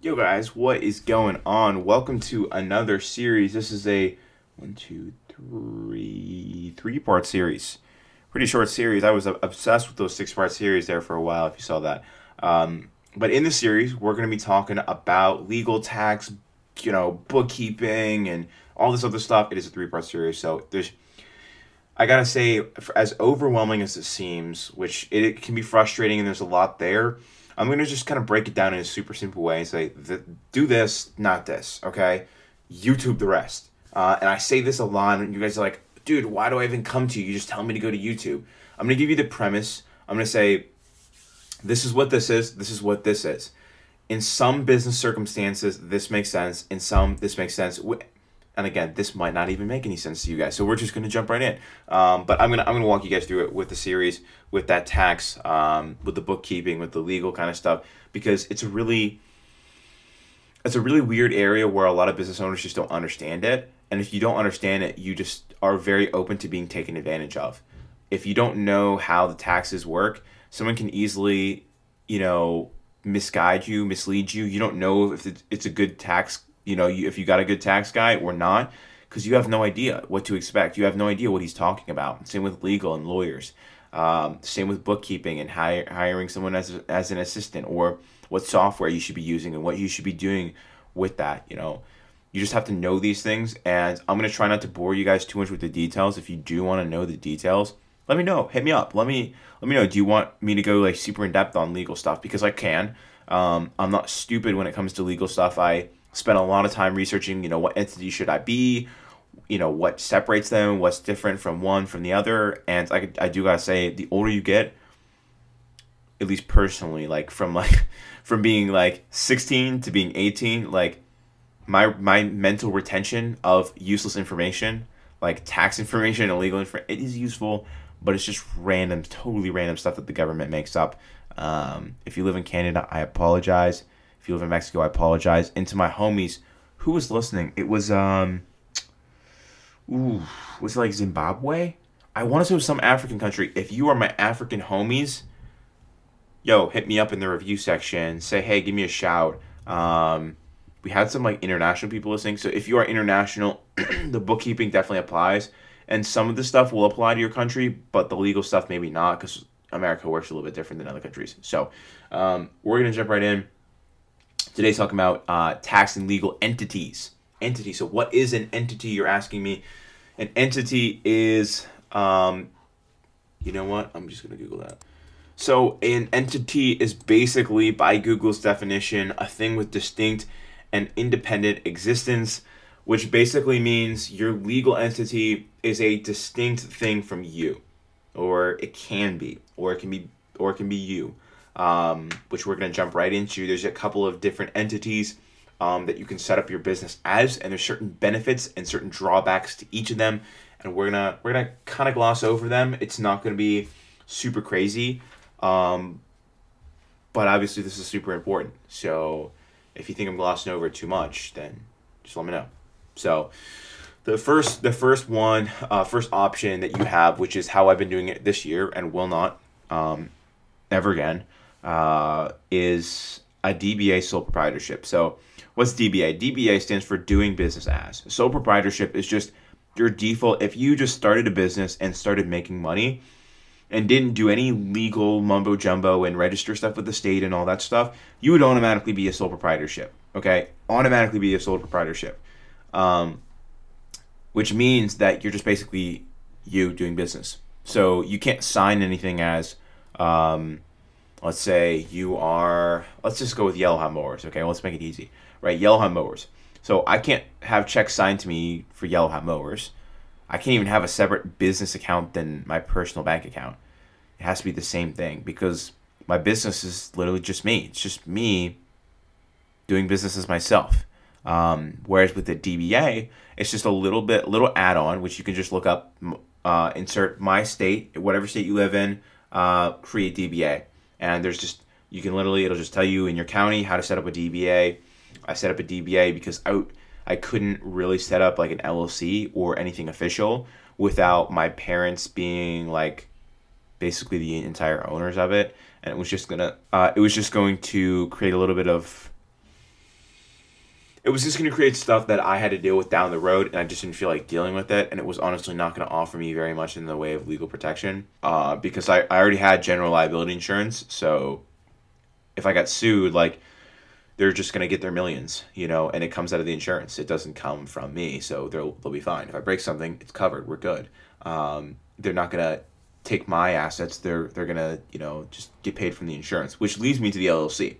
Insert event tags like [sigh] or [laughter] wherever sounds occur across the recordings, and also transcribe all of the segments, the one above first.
Yo, guys, what is going on? Welcome to another series. This is a one, two, three, three part series. Pretty short series. I was obsessed with those six part series there for a while, if you saw that. Um, but in the series, we're going to be talking about legal tax, you know, bookkeeping, and all this other stuff. It is a three part series, so there's. I gotta say, as overwhelming as it seems, which it, it can be frustrating, and there's a lot there I'm going to just kind of break it down in a super simple way and say, do this, not this, okay? YouTube the rest. Uh, and I say this a lot, and you guys are like, dude, why do I even come to you? You just tell me to go to YouTube. I'm going to give you the premise. I'm going to say, this is what this is, this is what this is. In some business circumstances, this makes sense. In some, this makes sense. And again, this might not even make any sense to you guys, so we're just gonna jump right in. Um, but I'm gonna I'm gonna walk you guys through it with the series, with that tax, um, with the bookkeeping, with the legal kind of stuff, because it's a really it's a really weird area where a lot of business owners just don't understand it. And if you don't understand it, you just are very open to being taken advantage of. If you don't know how the taxes work, someone can easily, you know, misguide you, mislead you. You don't know if it's a good tax you know, you, if you got a good tax guy or not, because you have no idea what to expect. You have no idea what he's talking about. Same with legal and lawyers. Um, same with bookkeeping and hire, hiring someone as, as an assistant or what software you should be using and what you should be doing with that. You know, you just have to know these things. And I'm gonna try not to bore you guys too much with the details. If you do want to know the details, let me know. Hit me up. Let me let me know. Do you want me to go like super in depth on legal stuff? Because I can. Um, I'm not stupid when it comes to legal stuff. I spent a lot of time researching, you know, what entity should I be, you know, what separates them, what's different from one from the other. And I, I do gotta say, the older you get, at least personally, like from like [laughs] from being like 16 to being 18, like my my mental retention of useless information, like tax information, and illegal information, it is useful, but it's just random, totally random stuff that the government makes up. Um, if you live in Canada, I apologize. Live in Mexico, I apologize. And to my homies, who was listening? It was um, ooh, was it like Zimbabwe? I want to say it was some African country. If you are my African homies, yo, hit me up in the review section. Say hey, give me a shout. Um, we had some like international people listening. So if you are international, [clears throat] the bookkeeping definitely applies, and some of the stuff will apply to your country, but the legal stuff maybe not because America works a little bit different than other countries. So um, we're gonna jump right in. Today's talking about uh, tax and legal entities. Entity. So, what is an entity? You're asking me. An entity is, um, you know what? I'm just gonna Google that. So, an entity is basically, by Google's definition, a thing with distinct and independent existence, which basically means your legal entity is a distinct thing from you, or it can be, or it can be, or it can be you um, which we're going to jump right into. There's a couple of different entities um, that you can set up your business as, and there's certain benefits and certain drawbacks to each of them. And we're gonna we're gonna kind of gloss over them. It's not gonna be super crazy, um, but obviously this is super important. So if you think I'm glossing over too much, then just let me know. So the first the first one uh, first option that you have, which is how I've been doing it this year and will not um, ever again, uh, is a DBA sole proprietorship. So, what's DBA? DBA stands for doing business as. Sole proprietorship is just your default. If you just started a business and started making money and didn't do any legal mumbo jumbo and register stuff with the state and all that stuff, you would automatically be a sole proprietorship. Okay, automatically be a sole proprietorship, um, which means that you're just basically you doing business. So you can't sign anything as um, let's say you are let's just go with yellow Yellowhound mowers okay? Let's make it easy right? Yellow Yellowhound mowers. So i can't have checks signed to me for yellow Yellowhound mowers. I can't even have a separate business account than my personal bank account. It has to be the same thing because my business is literally just me. It's just me doing business as myself. Um, whereas with the dba it's just a little bit little add-on which you can just look up uh, insert my state whatever state you live in uh, create dba and there's just you can literally it'll just tell you in your county how to set up a DBA. I set up a DBA because I I couldn't really set up like an LLC or anything official without my parents being like basically the entire owners of it and it was just gonna uh, it was just going to create a little bit of it was just going to create stuff that I had to deal with down the road, and I just didn't feel like dealing with it. And it was honestly not going to offer me very much in the way of legal protection uh, because I, I already had general liability insurance. So if I got sued, like, they're just going to get their millions, you know, and it comes out of the insurance. It doesn't come from me, so they'll, they'll be fine. If I break something, it's covered. We're good. Um, they're not going to take my assets. They're, they're going to, you know, just get paid from the insurance, which leads me to the LLC.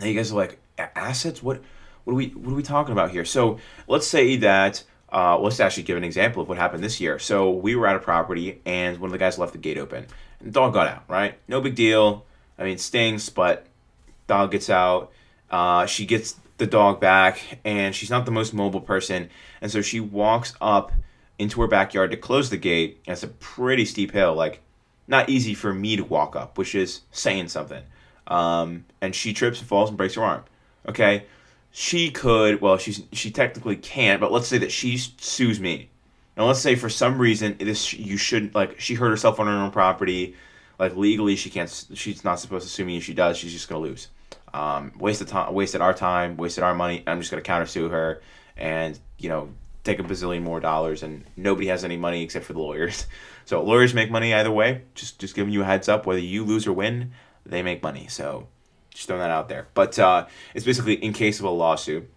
Now you guys are like, assets? What? What are we what are we talking about here? So let's say that uh, let's actually give an example of what happened this year. So we were at a property and one of the guys left the gate open and the dog got out. Right, no big deal. I mean, stings, but dog gets out. Uh, she gets the dog back and she's not the most mobile person, and so she walks up into her backyard to close the gate. And it's a pretty steep hill, like not easy for me to walk up, which is saying something. Um, and she trips and falls and breaks her arm. Okay, she could well she's she technically can't but let's say that she sues me. And let's say for some reason this you shouldn't like she hurt herself on her own property. Like legally she can't she's not supposed to sue me if she does she's just gonna lose. Um, wasted time wasted our time wasted our money i'm just gonna counter sue her and you know take a bazillion more dollars and nobody has any money except for the lawyers. [laughs] So lawyers make money either way just just giving you a heads up whether you lose or win they make money. So just throwing that out there. But uh, it's basically in case of a lawsuit,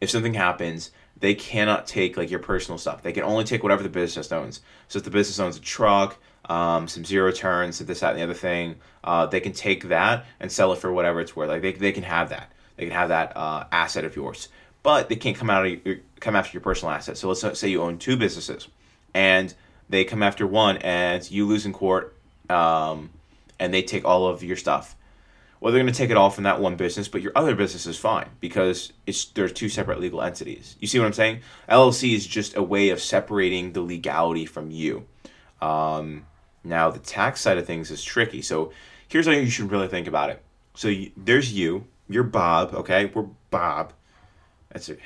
if something happens, they cannot take like your personal stuff. They can only take whatever the business owns. So if the business owns a truck, um, some zero turns, this, that, and the other thing, uh, they can take that and sell it for whatever it's worth. Like they, they can have that. They can have that uh, asset of yours, but they can't come out of your, come after your personal asset. So let's say you own two businesses, and they come after one, and you lose in court, um, and they take all of your stuff well, they're going to take it all from that one business, but your other business is fine because it's there's two separate legal entities. You see what I'm saying? LLC is just a way of separating the legality from you. Um, now, the tax side of things is tricky. So here's how you should really think about it. So you, there's you, you're Bob. Okay, we're Bob. That's it.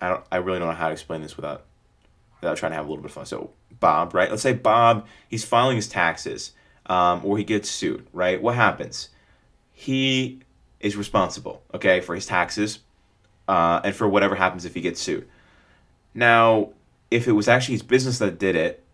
I don't. I really don't know how to explain this without without trying to have a little bit of fun. So Bob, right? Let's say Bob, he's filing his taxes, um, or he gets sued, right? What happens? He is responsible, okay, for his taxes uh, and for whatever happens if he gets sued. Now, if it was actually his business that did it,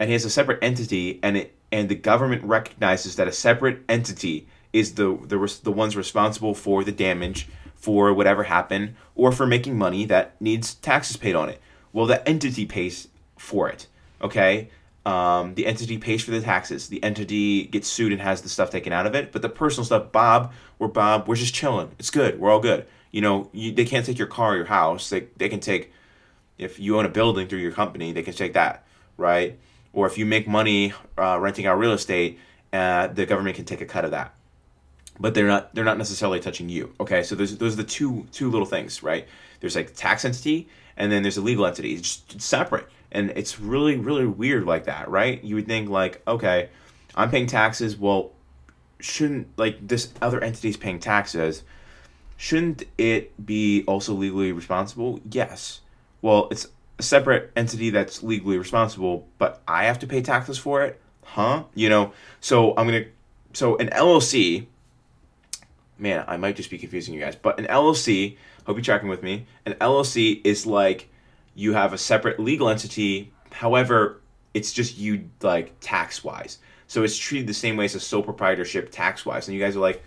and he has a separate entity, and it and the government recognizes that a separate entity is the the the ones responsible for the damage for whatever happened or for making money that needs taxes paid on it. Well, the entity pays for it. Okay, um, the entity pays for the taxes. The entity gets sued and has the stuff taken out of it. But the personal stuff, Bob, we're Bob, we're just chilling. It's good. We're all good. You know, you, they can't take your car or your house. They, they can take, if you own a building through your company, they can take that, right? Or if you make money uh, renting out real estate, uh, the government can take a cut of that. But they're not they're not necessarily touching you. Okay, so those those are the two two little things, right? There's like tax entity, and then there's a legal entity. It's just separate and it's really really weird like that right? You would think like okay i'm paying taxes. Well shouldn't like this other entity's paying taxes. Shouldn't it be also legally responsible? Yes. Well it's a separate entity that's legally responsible but i have to pay taxes for it? Huh? You know? So i'm gonna so an llc man i might just be confusing you guys but an llc hope you're tracking with me. An llc is like you have a separate legal entity. However, it's just you like tax wise. So it's treated the same way as a sole proprietorship tax wise. And you guys are like,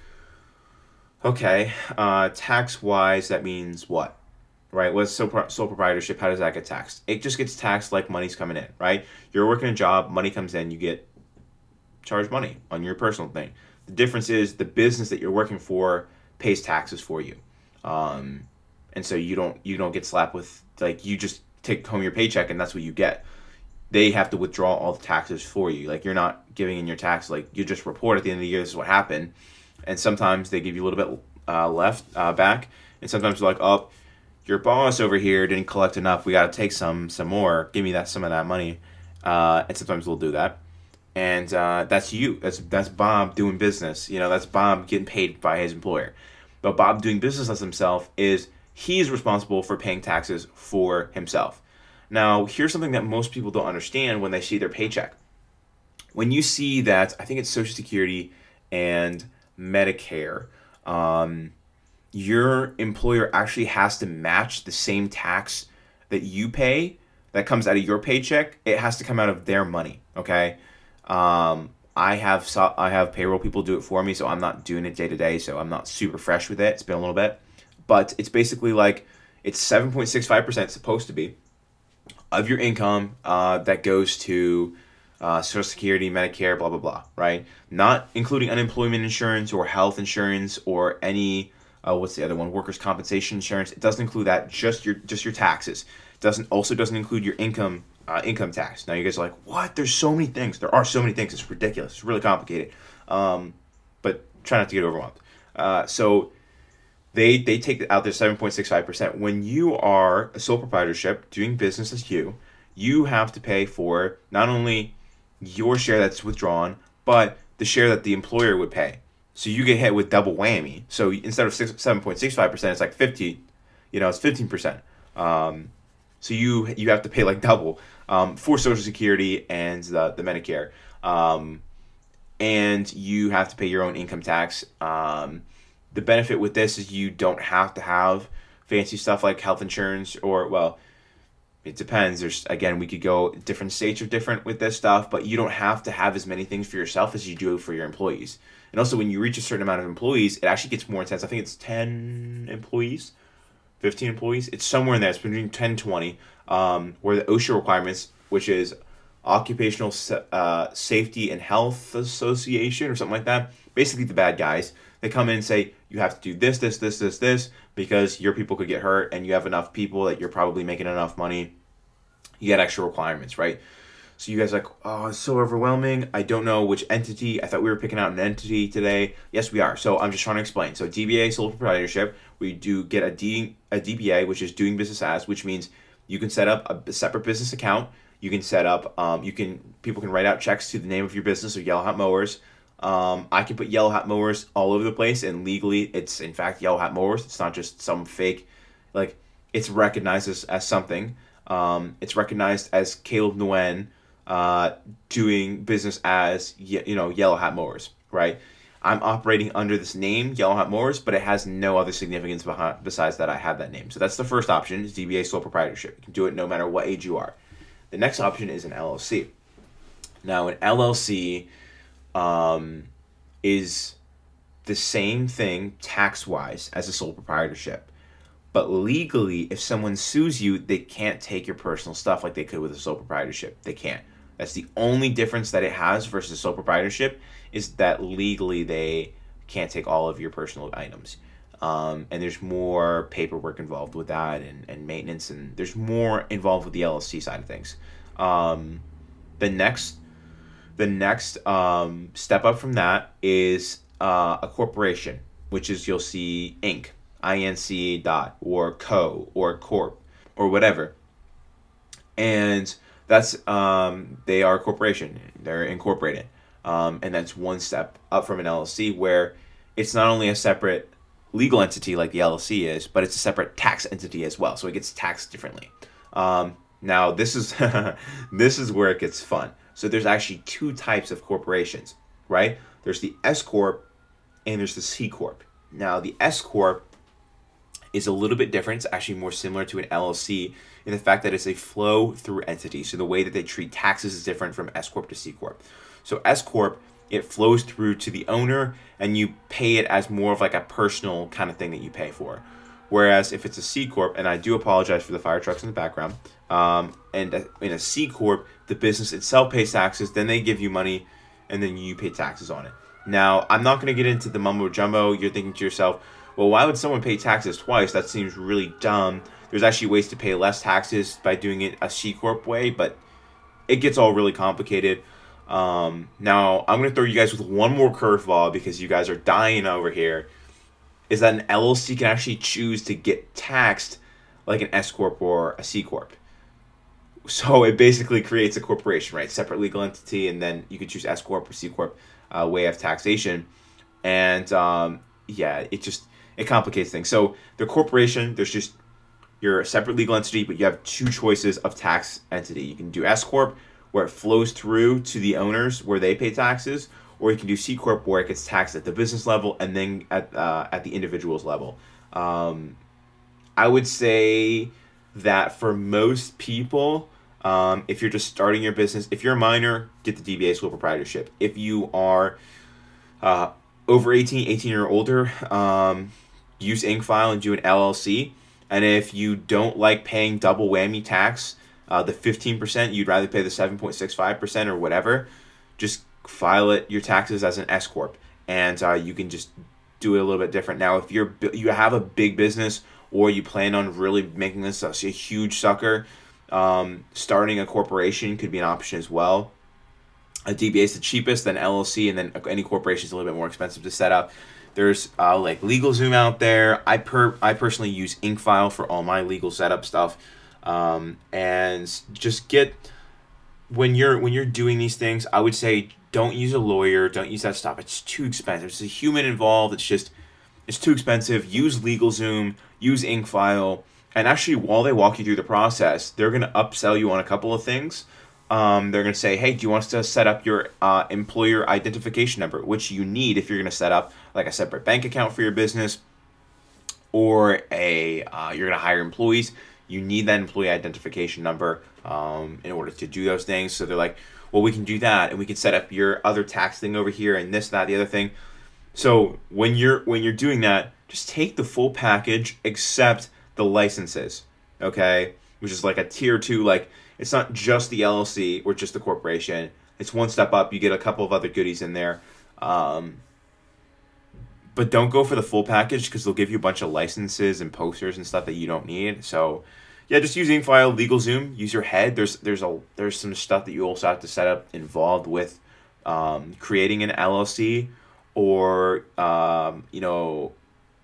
okay, uh, tax wise, that means what? Right? What's sole, sole proprietorship? How does that get taxed? It just gets taxed like money's coming in, right? You're working a job, money comes in, you get charged money on your personal thing. The difference is the business that you're working for pays taxes for you. Um, and so you don't you don't get slapped with like you just take home your paycheck and that's what you get. They have to withdraw all the taxes for you. Like you're not giving in your tax like you just report at the end of the year this is what happened. And sometimes they give you a little bit uh, left uh, back. And sometimes they're like oh your boss over here didn't collect enough. We got to take some some more. Give me that some of that money. Uh, and sometimes we'll do that. And uh, that's you. That's that's bob doing business. You know that's bob getting paid by his employer. But bob doing business as himself is he's responsible for paying taxes for himself. Now, here's something that most people don't understand when they see their paycheck. When you see that, I think it's Social Security and Medicare, um, your employer actually has to match the same tax that you pay that comes out of your paycheck. It has to come out of their money. Okay. Um, I have I have payroll people do it for me, so I'm not doing it day to day. So I'm not super fresh with it. It's been a little bit, but it's basically like it's seven point six five percent supposed to be of your income uh, that goes to uh, Social Security, Medicare, blah blah blah. Right? Not including unemployment insurance or health insurance or any uh, what's the other one? Workers' compensation insurance. It doesn't include that. Just your just your taxes. Doesn't also doesn't include your income uh, income tax. Now you guys are like, what? There's so many things. There are so many things. It's ridiculous. It's really complicated. Um, but try not to get overwhelmed. Uh, so they they take out their seven point six five percent. When you are a sole proprietorship doing business as you, you have to pay for not only your share that's withdrawn, but the share that the employer would pay. So you get hit with double whammy. So instead of six five percent, it's like fifty. You know, it's fifteen percent. Um, so you you have to pay like double um, for Social Security and the the Medicare, um, and you have to pay your own income tax. Um, the benefit with this is you don't have to have fancy stuff like health insurance or well it depends. There's again, we could go different states are different with this stuff, but you don't have to have as many things for yourself as you do for your employees. And also, when you reach a certain amount of employees, it actually gets more intense. I think it's ten employees, fifteen employees. It's somewhere in there. It's between 10 20. Um, where the OSHA requirements, which is Occupational uh, Safety and Health Association or something like that, basically the bad guys. They come in and say you have to do this, this, this, this, this because your people could get hurt, and you have enough people that you're probably making enough money you get extra requirements, right? So you guys like, oh, it's so overwhelming. I don't know which entity. I thought we were picking out an entity today. Yes, we are. So I'm just trying to explain. So DBA sole proprietorship, we do get a D a DBA, which is doing business as, which means you can set up a separate business account. You can set up, um, you can people can write out checks to the name of your business or Yellow Hat Mowers. Um, I can put Yellow Hat Mowers all over the place, and legally, it's in fact Yellow Hat Mowers. It's not just some fake, like it's recognized as, as something. Um, it's recognized as Caleb Nguyen uh, doing business as you know Yellow Hat Mowers, right? I'm operating under this name, Yellow Hat Mowers, but it has no other significance behind, besides that I have that name. So that's the first option is DBA sole proprietorship. You can do it no matter what age you are. The next option is an LLC. Now, an LLC um, is the same thing tax wise as a sole proprietorship. But legally, if someone sues you, they can't take your personal stuff like they could with a sole proprietorship. They can't. That's the only difference that it has versus sole proprietorship is that legally they can't take all of your personal items. Um, and there's more paperwork involved with that and, and maintenance and there's more involved with the LLC side of things. Um, the next the next um, step up from that is uh, a corporation, which is you'll see Inc. INC dot or co or corp or whatever. And that's um, they are a corporation. They're incorporated. Um, and that's one step up from an LLC where it's not only a separate legal entity like the LLC is, but it's a separate tax entity as well. So it gets taxed differently. Um, now this is [laughs] this is where it gets fun. So there's actually two types of corporations, right? There's the S corp and there's the C corp. Now the S corp is a little bit different. It's actually more similar to an LLC in the fact that it's a flow through entity. So the way that they treat taxes is different from S corp to C corp. So S corp it flows through to the owner and you pay it as more of like a personal kind of thing that you pay for. Whereas if it's a C corp, and I do apologize for the fire trucks in the background, um, and in a C corp, the business itself pays taxes, then they give you money, and then you pay taxes on it. Now, I'm not going to get into the mumbo jumbo. You're thinking to yourself, well, why would someone pay taxes twice? That seems really dumb. There's actually ways to pay less taxes by doing it a C corp way, but it gets all really complicated. Um, now, I'm to throw you guys with one more curveball because you guys are dying over here. Is that an LLC can actually choose to get taxed like an S corp or a C corp? So [laughs] it basically creates a corporation, right? Separate legal entity, and then you can choose S corp or C corp uh, way of taxation. And um, yeah, it just it complicates things. So the corporation, there's just you're a separate legal entity, but you have two choices of tax entity. You can do S corp, where it flows through to the owners, where they pay taxes, or you can do C corp, where it gets taxed at the business level and then at uh, at the individual's level. Um, I would say that for most people, um, if you're just starting your business, if you're a minor, get the DBA sole proprietorship. If you are uh, over 18, 18 or older, um, use Incfile and do an LLC. And if you don't like paying double whammy tax, uh, the 15%, you'd rather pay the 7.65% or whatever, just file it your taxes as an S corp, and uh, you can just do it a little bit different. Now, if you're you have a big business or you plan on really making this a, a huge sucker, um, starting a corporation could be an option as well. A DBA is the cheapest, then LLC, and then any corporation is a little bit more expensive to set up. There's uh, like LegalZoom out there. I per I personally use Incfile for all my legal setup stuff, um, and just get when you're when you're doing these things. I would say don't use a lawyer. Don't use that stuff. It's too expensive. It's a human involved. It's just it's too expensive. Use LegalZoom. Use Incfile. And actually, while they walk you through the process, they're going to upsell you on a couple of things. Um, they're going to say, hey, do you want us to set up your uh, employer identification number, which you need if you're going to set up like a separate bank account for your business or a uh, you're going to hire employees. You need that employee identification number um, in order to do those things. So they're like, well, we can do that, and we can set up your other tax thing over here, and this, that, the other thing. So when you're when you're doing that, just take the full package except the licenses, okay? Which is like a tier two, like it's not just the LLC or just the corporation. It's one step up. You get a couple of other goodies in there. Um, but don't go for the full package because they'll give you a bunch of licenses and posters and stuff that you don't need. So, yeah, just use Incfile LegalZoom. Use your head. There's there's a there's some stuff that you also have to set up involved with um, creating an LLC or um, you know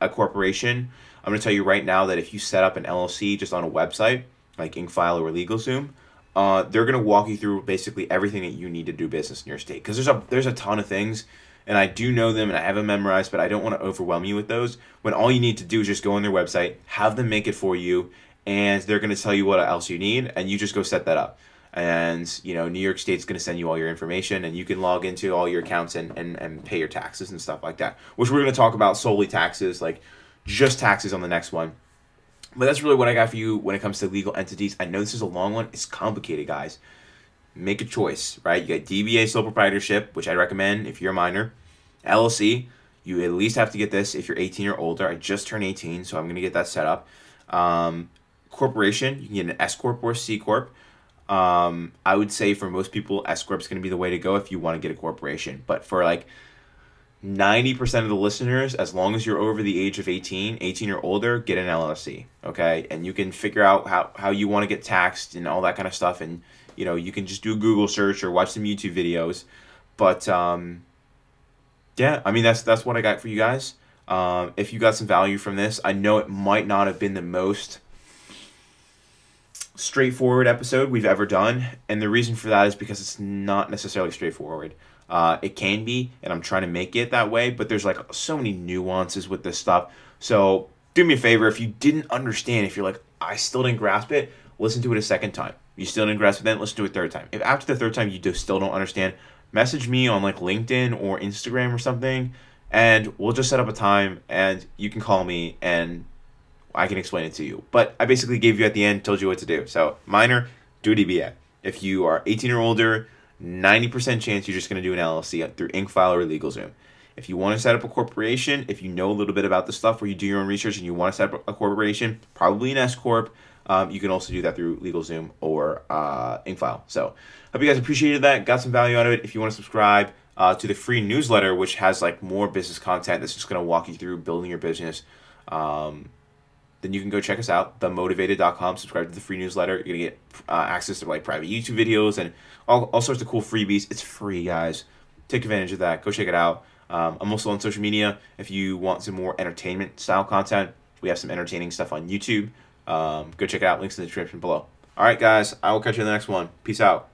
a corporation. I'm to tell you right now that if you set up an LLC just on a website like Incfile or LegalZoom, uh, they're to walk you through basically everything that you need to do business in your state because there's a there's a ton of things and I do know them and I have them memorized, but I don't want to overwhelm you with those. When all you need to do is just go on their website, have them make it for you, and they're going to tell you what else you need, and you just go set that up. And you know, New York State's going to send you all your information, and you can log into all your accounts and, and, and pay your taxes and stuff like that. Which we're going to talk about solely taxes, like just taxes on the next one. But that's really what I got for you when it comes to legal entities. I know this is a long one. It's complicated, guys. Make a choice, right? You got DBA sole proprietorship, which I recommend if you're a minor. LLC, you at least have to get this if you're 18 or older. I just turned 18, so I'm going to get that set up. Um, corporation, you can get an S Corp or C Corp. Um, I would say for most people, S Corp is going to be the way to go if you want to get a corporation. But for like 90% of the listeners, as long as you're over the age of 18, 18 or older, get an LLC, okay? And you can figure out how, how you want to get taxed and all that kind of stuff. And, you know, you can just do a Google search or watch some YouTube videos. But, um, yeah, I mean, that's, that's what I got for you guys. Um, if you got some value from this, I know it might not have been the most straightforward episode we've ever done. And the reason for that is because it's not necessarily straightforward. Uh, it can be, and I'm trying to make it that way, but there's like so many nuances with this stuff. So do me a favor if you didn't understand, if you're like, I still didn't grasp it, listen to it a second time. You still didn't grasp it, then, let's do it third time. If after the third time you just still don't understand, message me on like LinkedIn or Instagram or something, and we'll just set up a time and you can call me and I can explain it to you. But I basically gave you at the end, told you what to do. So minor, do DBA. If you are 18 or older, 90% chance you're just going to do an LLC through Incfile or LegalZoom. If you want to set up a corporation, if you know a little bit about the stuff where you do your own research and you want to set up a corporation, probably an S Corp, um, you can also do that through LegalZoom or uh, Incfile. So, hope you guys appreciated that, got some value out of it. If you want to subscribe uh, to the free newsletter, which has like more business content that's just going to walk you through building your business, um, then you can go check us out, themowtivated.com. Subscribe to the free newsletter. You're going to get uh, access to like private YouTube videos and all, all sorts of cool freebies. It's free, guys. Take advantage of that. Go check it out. Um, I'm also on social media. If you want some more entertainment style content, we have some entertaining stuff on YouTube. Um, go check it out. Links in the description below. All right, guys. I will catch you in the next one. Peace out.